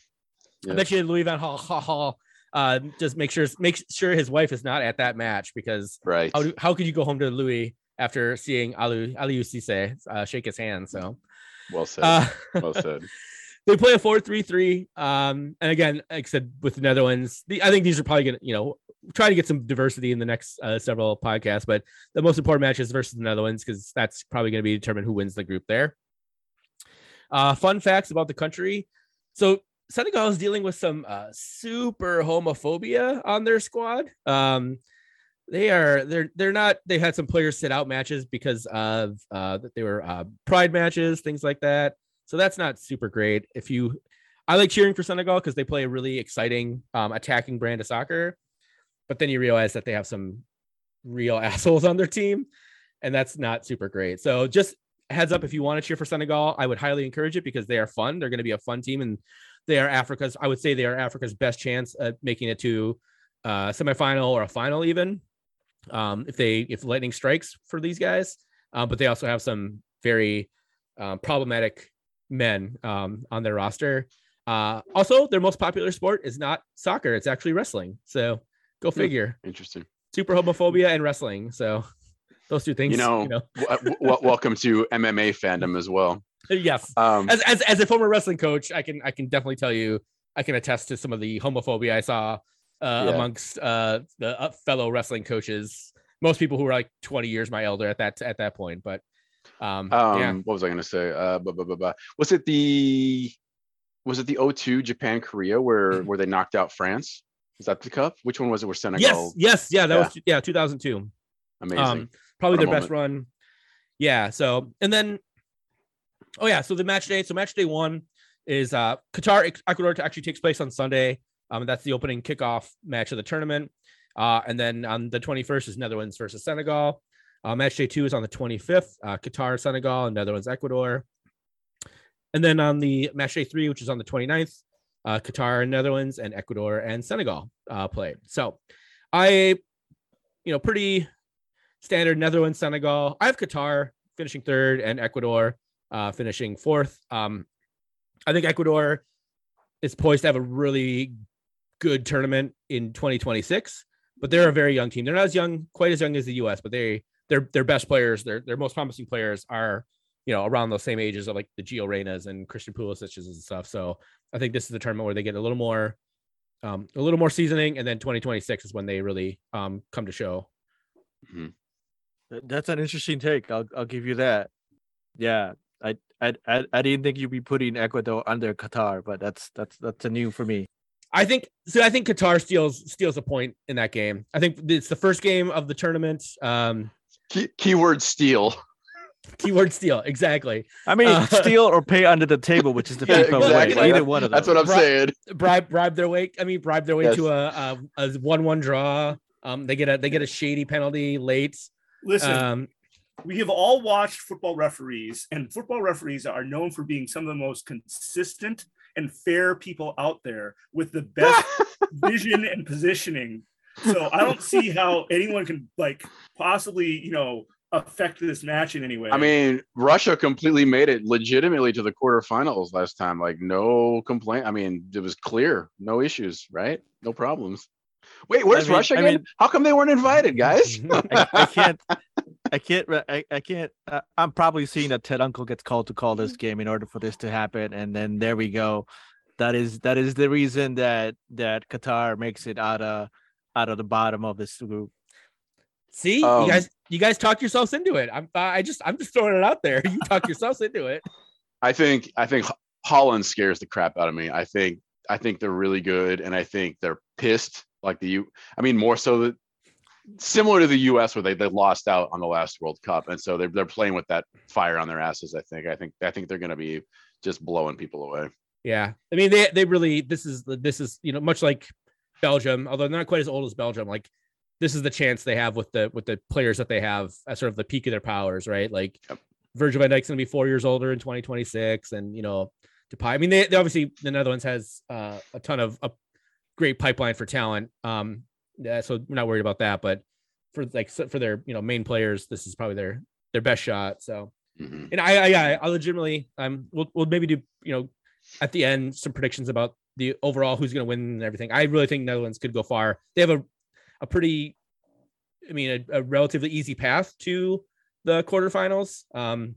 Yep. bet you Louis Van Gaal uh, just make sure make sure his wife is not at that match because right. how do, how could you go home to Louis after seeing Ali Ali Cisse uh, shake his hand? So Well said. uh, well said. they play a 4-3-3 um and again like i said with the netherlands the, i think these are probably gonna you know try to get some diversity in the next uh, several podcasts but the most important match is versus the netherlands because that's probably going to be determined who wins the group there uh fun facts about the country so senegal is dealing with some uh super homophobia on their squad um they are they're they're not they had some players sit out matches because of uh that they were uh pride matches things like that so that's not super great. If you, I like cheering for Senegal because they play a really exciting um, attacking brand of soccer, but then you realize that they have some real assholes on their team, and that's not super great. So just heads up, if you want to cheer for Senegal, I would highly encourage it because they are fun. They're going to be a fun team, and they are Africa's. I would say they are Africa's best chance at making it to uh, semifinal or a final, even um, if they if lightning strikes for these guys. Uh, but they also have some very um, problematic men um, on their roster. Uh, also, their most popular sport is not soccer; it's actually wrestling. So go Hmm. figure. Interesting. Super homophobia and wrestling. So those two things. You know, you know. w- w- welcome to MMA fandom as well. yes. Um, As, as as a former wrestling coach, I can I can definitely tell you I can attest to some of the homophobia I saw uh, Yeah. amongst uh, the uh, fellow wrestling coaches. Most people who were like 20 years my elder at that at that point, but um, um, yeah. what was I going to say? Uh, blah, blah, blah, blah. Was it the was it the 02 Japan Korea where where they knocked out France? Is that the cup? Which one was it? Where Senegal? Yes, yes, yeah, that Yeah. was yeah 2002. Amazing. Um, probably their best run. Yeah. So and then, oh yeah. So the match day. So match day one is uh Qatar Ecuador actually takes place on Sunday. Um, that's the opening kickoff match of the tournament. Uh, and then on the 21st is Netherlands versus Senegal. Uh, match day two is on the 25th. Uh, Qatar, Senegal, and Netherlands, Ecuador. And then on the match day three, which is on the 29th, uh, Qatar and Netherlands and Ecuador and Senegal uh, play. So I, you know, pretty standard Netherlands, Senegal. I have Qatar finishing third and Ecuador uh, finishing fourth. Um, I think Ecuador is poised to have a really good tournament in 2026, but they're a very young team. They're not as young, quite as young as the US, but they their their best players, their their most promising players are you know around those same ages of like the Gio Reynas and Christian Pulisic's and stuff. So I think this is the tournament where they get a little more um, a little more seasoning, and then 2026 is when they really um, come to show. Th- That's an interesting take. I'll I'll give you that. Yeah, I I I, I didn't think you'd be putting Ecuador under Qatar, but that's that's that's a new for me. I think so. I think Qatar steals steals a point in that game. I think it's the first game of the tournament. Um, Key, keyword steal. keyword steal exactly. I mean, Uh, steal or pay under the table, which is the Yeah, FIFA exactly. way. Either one of That's what I'm Right. saying. Bribe bribe their way. I mean, bribe their way Yes. to a, a a one one draw. Um, they get a they get a shady penalty late. Listen, Um, we have all watched football referees, and football referees are known for being some of the most consistent and fair people out there with the best vision and positioning. So I don't see how anyone can like possibly, you know, affect this match in any way. I mean, Russia completely made it legitimately to the quarterfinals last time. Like, no complaint. I mean, it was clear, no issues, right? No problems. Wait, where's mean- Russia I again? mean- How come they weren't invited, guys? I, I can't. I can't. I, I can't. Uh, I'm probably seeing that Ted Unkel gets called to call this game in order for this to happen, and then there we go. That is that is the reason that that Qatar makes it out of out of the bottom of this group. see, Um, you guys you guys talk yourselves into it. I'm I just I'm just throwing it out there. You talk yourselves into it. I think I think Holland scares the crap out of me. I think I think they're really good, and I think they're pissed. Like the U, I mean, more so that similar to the U.S. where they, they lost out on the last World Cup, and so they're they're playing with that fire on their asses. I think I think I think they're going to be just blowing people away. Yeah, I mean they they really this is this is you know much like Belgium, although not quite as old as Belgium. Like this is the chance they have with the with the players that they have at sort of the peak of their powers, right? Like Yep. Virgil van Dijk's gonna be four years older in 2026, and you know Depay. I mean they, they obviously the Netherlands has uh, a ton of great pipeline for talent. Um, yeah, so we're not worried about that. But for like for their you know main players, this is probably their their best shot. So Mhm. and I, I, I legitimately, um, we'll, we'll maybe do, you know, at the end some predictions about the overall who's going to win and everything. I really think Netherlands could go far. They have a, a pretty, I mean, a, a relatively easy path to the quarterfinals. Um,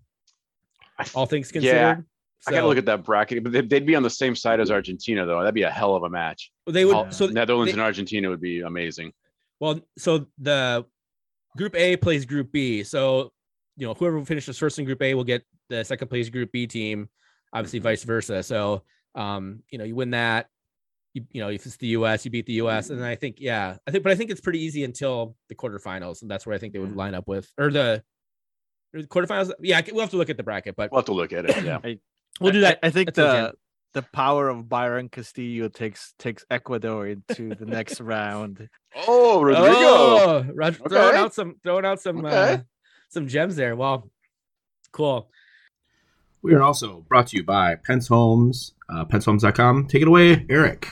all things Yeah, considered. I gotta look at that bracket, but they'd they'd be on the same side as Argentina, though. That'd be a hell of a match. they would. Hol- So Netherlands they- and Argentina would be amazing. Well, so the group A plays group B. So, you know, whoever finishes first in group A will get the second place group B team, obviously vice versa. So, um, you know, you win that, you, you know, if it's the US, you beat the US. And I think, yeah, I think, but I think it's pretty easy until the quarterfinals. And that's where I think they would line up with, or the, or the quarterfinals. Yeah, we'll have to look at the bracket, but We'll have to look at it. Yeah. we'll do I- that. I, I think That's what I'm the the power of Byron Castillo takes takes Ecuador into the next round. Oh, Rodrigo. Oh, Rod- throwing out some, throwing out some, uh, some gems there. Well, cool. We are also brought to you by Pentz Homes, uh, pentzhomes.com. Take it away, Eric.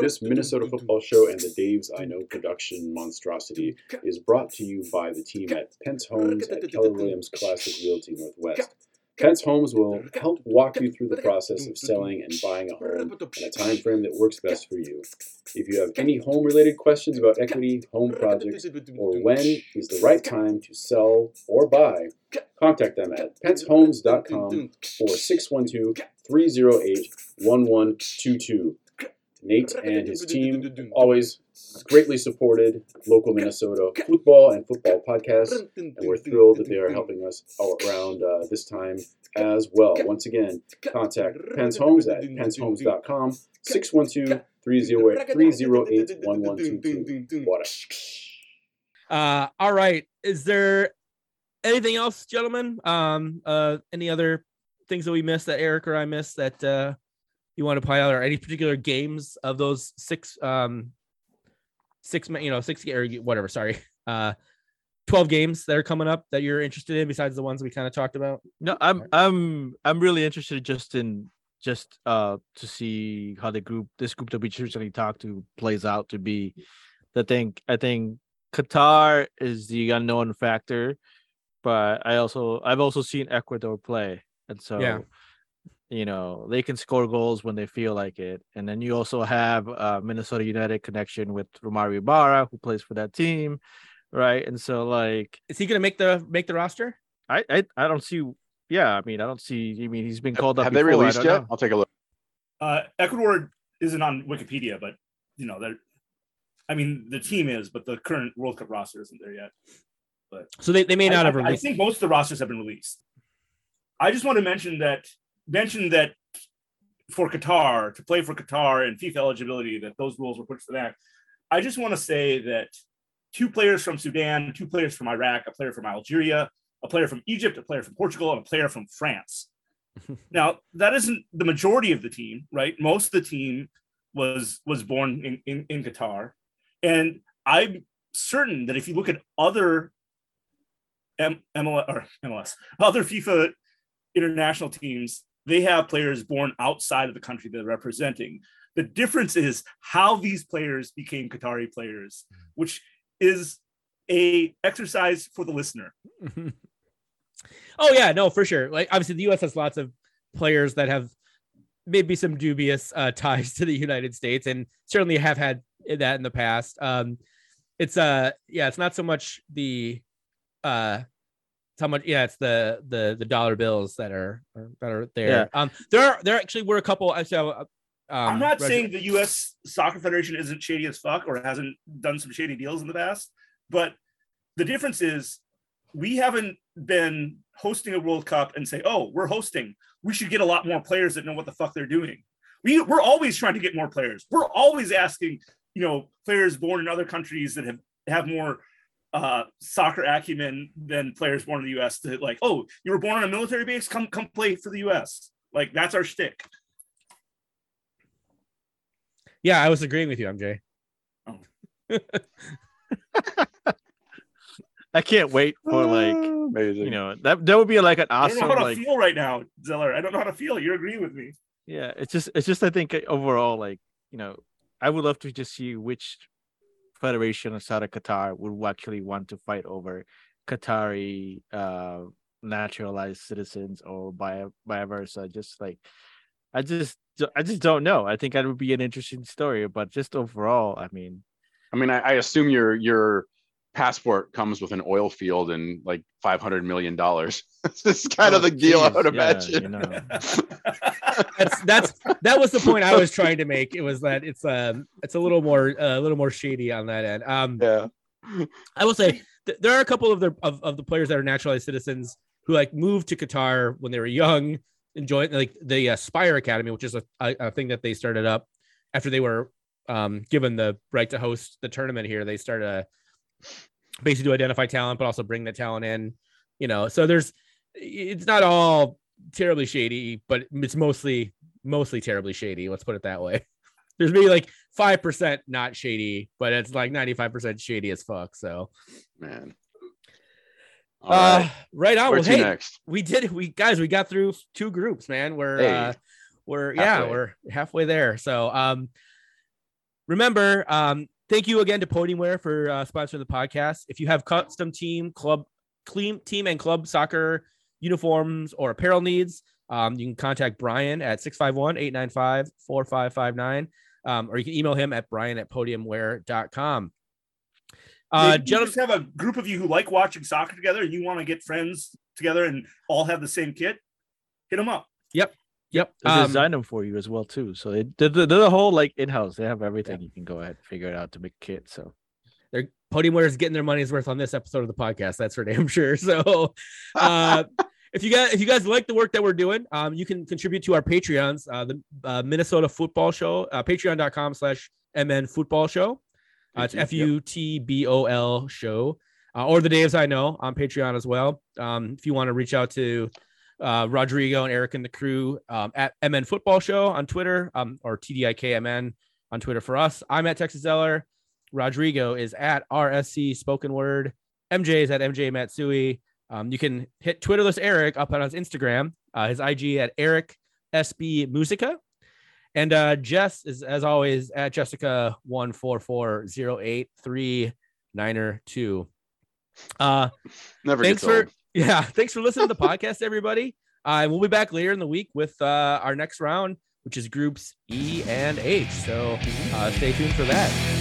This Minnesota football show and the Dave's I Know production monstrosity is brought to you by the team at Pentz Homes at Keller Williams Classic Realty Northwest. Pentz Homes will help walk you through the process of selling and buying a home in a time frame that works best for you. If you have any home related questions about equity, home projects, or when is the right time to sell or buy, contact them at pentzhomes.com or 612 308 1122. Nate and his team always greatly supported local Minnesota football and football podcasts, and we're thrilled that they are helping us all around uh, this time as well. Once again, contact Pentz Homes at pentzhomes.com, 612 308 1122. What Uh, all right. Is there anything else, gentlemen? Um, uh, any other things that we missed that Eric or I missed that uh, you want to point out, or any particular games of those six, um, six, you know, six or whatever. Sorry, uh, twelve games that are coming up that you're interested in besides the ones we kind of talked about. No, I'm I'm I'm really interested just in just uh to see how the group this group that we traditionally talk to plays out to be the thing I think Qatar is the unknown factor, but I also I've also seen Ecuador play. And so Yeah. You know they can score goals when they feel like it. And then you also have uh Minnesota United connection with Romario Ibarra who plays for that team. Right. And so like Is he gonna make the make the roster? I I, I don't see yeah, I mean I don't see I mean he's been called up Have they before, I released don't yet? know. I'll take a look. Uh, Ecuador isn't on Wikipedia, but you know they're. I mean, the team is, but the current World Cup roster isn't there yet. but So they, they may not I, have I- I think most of the rosters have been released. I just want to mention that mention that for Qatar to play for Qatar and FIFA eligibility that those rules were pushed to that. I just want to say that two players from Sudan, two players from Iraq, a player from Algeria, a player from Egypt, a player from Portugal, and a player from France. now that isn't the majority of the team, right? Most of the team was was born in, in, in Qatar. And I'm certain that if you look at other M- MLS or MLS, other FIFA international teams, they have players born outside of the country they're representing. The difference is how these players became Qatari players, which is a exercise for the listener. oh yeah, no, for sure. Like obviously the US has lots of players that have maybe some dubious uh, ties to the United States and certainly have had that in the past. Um it's uh yeah, it's not so much the uh how much yeah, it's the the the dollar bills that are are- that are there. Yeah. Um there are there actually were a couple I so uh, um, I'm not Reg- saying the U.S. Soccer Federation isn't shady as fuck or hasn't done some shady deals in the past, but the difference is we haven't been hosting a World Cup and say, "Oh, we're hosting. We should get a lot more players that know what the fuck they're doing." We we're always trying to get more players. We're always asking, you know, players born in other countries that have have more uh soccer acumen than players born in the US to like, "Oh, you were born on a military base, come come play for the US." Like that's our shtick. Yeah, I was agreeing with you, MJ. Oh. I can't wait for like Amazing. you know that that would be like an awesome. I don't know how to like feel right now, Zeller. I don't know how to feel. You're agreeing with me. yeah it's just it's just I think uh, overall like you know I would love to just see which federation outside of Qatar would actually want to fight over Qatari uh naturalized citizens or by vice versa just like I just I just don't know. I think that would be an interesting story but just overall I mean I mean, I, I assume your your passport comes with an oil field and like five hundred million dollars. This is kind of oh, the deal, I geez, would yeah, imagine. you know. that's that's that was the point I was trying to make. It was that it's um it's a little more uh, a little more shady on that end. Um, Yeah. I will say th- there are a couple of the of, of the players that are naturalized citizens who like moved to Qatar when they were young, enjoyed like the uh, Spire Academy, which is a, a, a thing that they started up after they were um, given the right to host the tournament here. They started a, basically to identify talent, but also bring the talent in. You know, so there's it's not all terribly shady, but it's mostly mostly terribly shady. Let's put it that way. There's maybe like five percent not shady, but it's like 95 percent shady as fuck. So, Man. All uh, right. right on. Where Well, hey, next? we did. We guys, we got through two groups, man. We're Hey. uh, we're yeah, we're halfway there. So, um, remember, um, thank you again to Podiumwear for uh, sponsoring the podcast. If you have custom team, club, clean team, and club soccer uniforms or apparel needs, um, you can contact Brian at 651 895 4559, um, or you can email him at brian at podiumwear.com. Uh, you just have a group of you who like watching soccer together and you want to get friends together and all have the same kit, hit them up. Yep. Yep. They um, design them for you as well too. So they, they're, they're the whole like in-house. They have everything. Yeah. You can go ahead and figure it out to make a kit. So they're is getting their money's worth on this episode of the podcast. That's for damn sure. So uh, if you guys if you guys like the work that we're doing, um, you can contribute to our Patreons, uh, the uh, Minnesota Futbol Show, uh, patreon.com slash MN Futbol Show. Uh, it's F U T B O L show, uh, or the Daves I know on Patreon as well. Um, if you want to reach out to uh, Rodrigo and Eric and the crew um, at MN Futbol Show on Twitter um, or TDIKMN on Twitter for us. I'm at Texas Zeller. Rodrigo is at RSC Spoken Word. MJ is at MJ Matsui. Um, you can hit Twitterless Eric up on his Instagram, uh, his IG at Eric SB Musica. And uh, Jess is, as always, at Jessica one four four zero eight three niner two. Uh, Never thanks for old. Yeah, thanks for listening to the podcast, everybody. Uh, we'll be back later in the week with uh, our next round, which is groups E and H. So uh, stay tuned for that.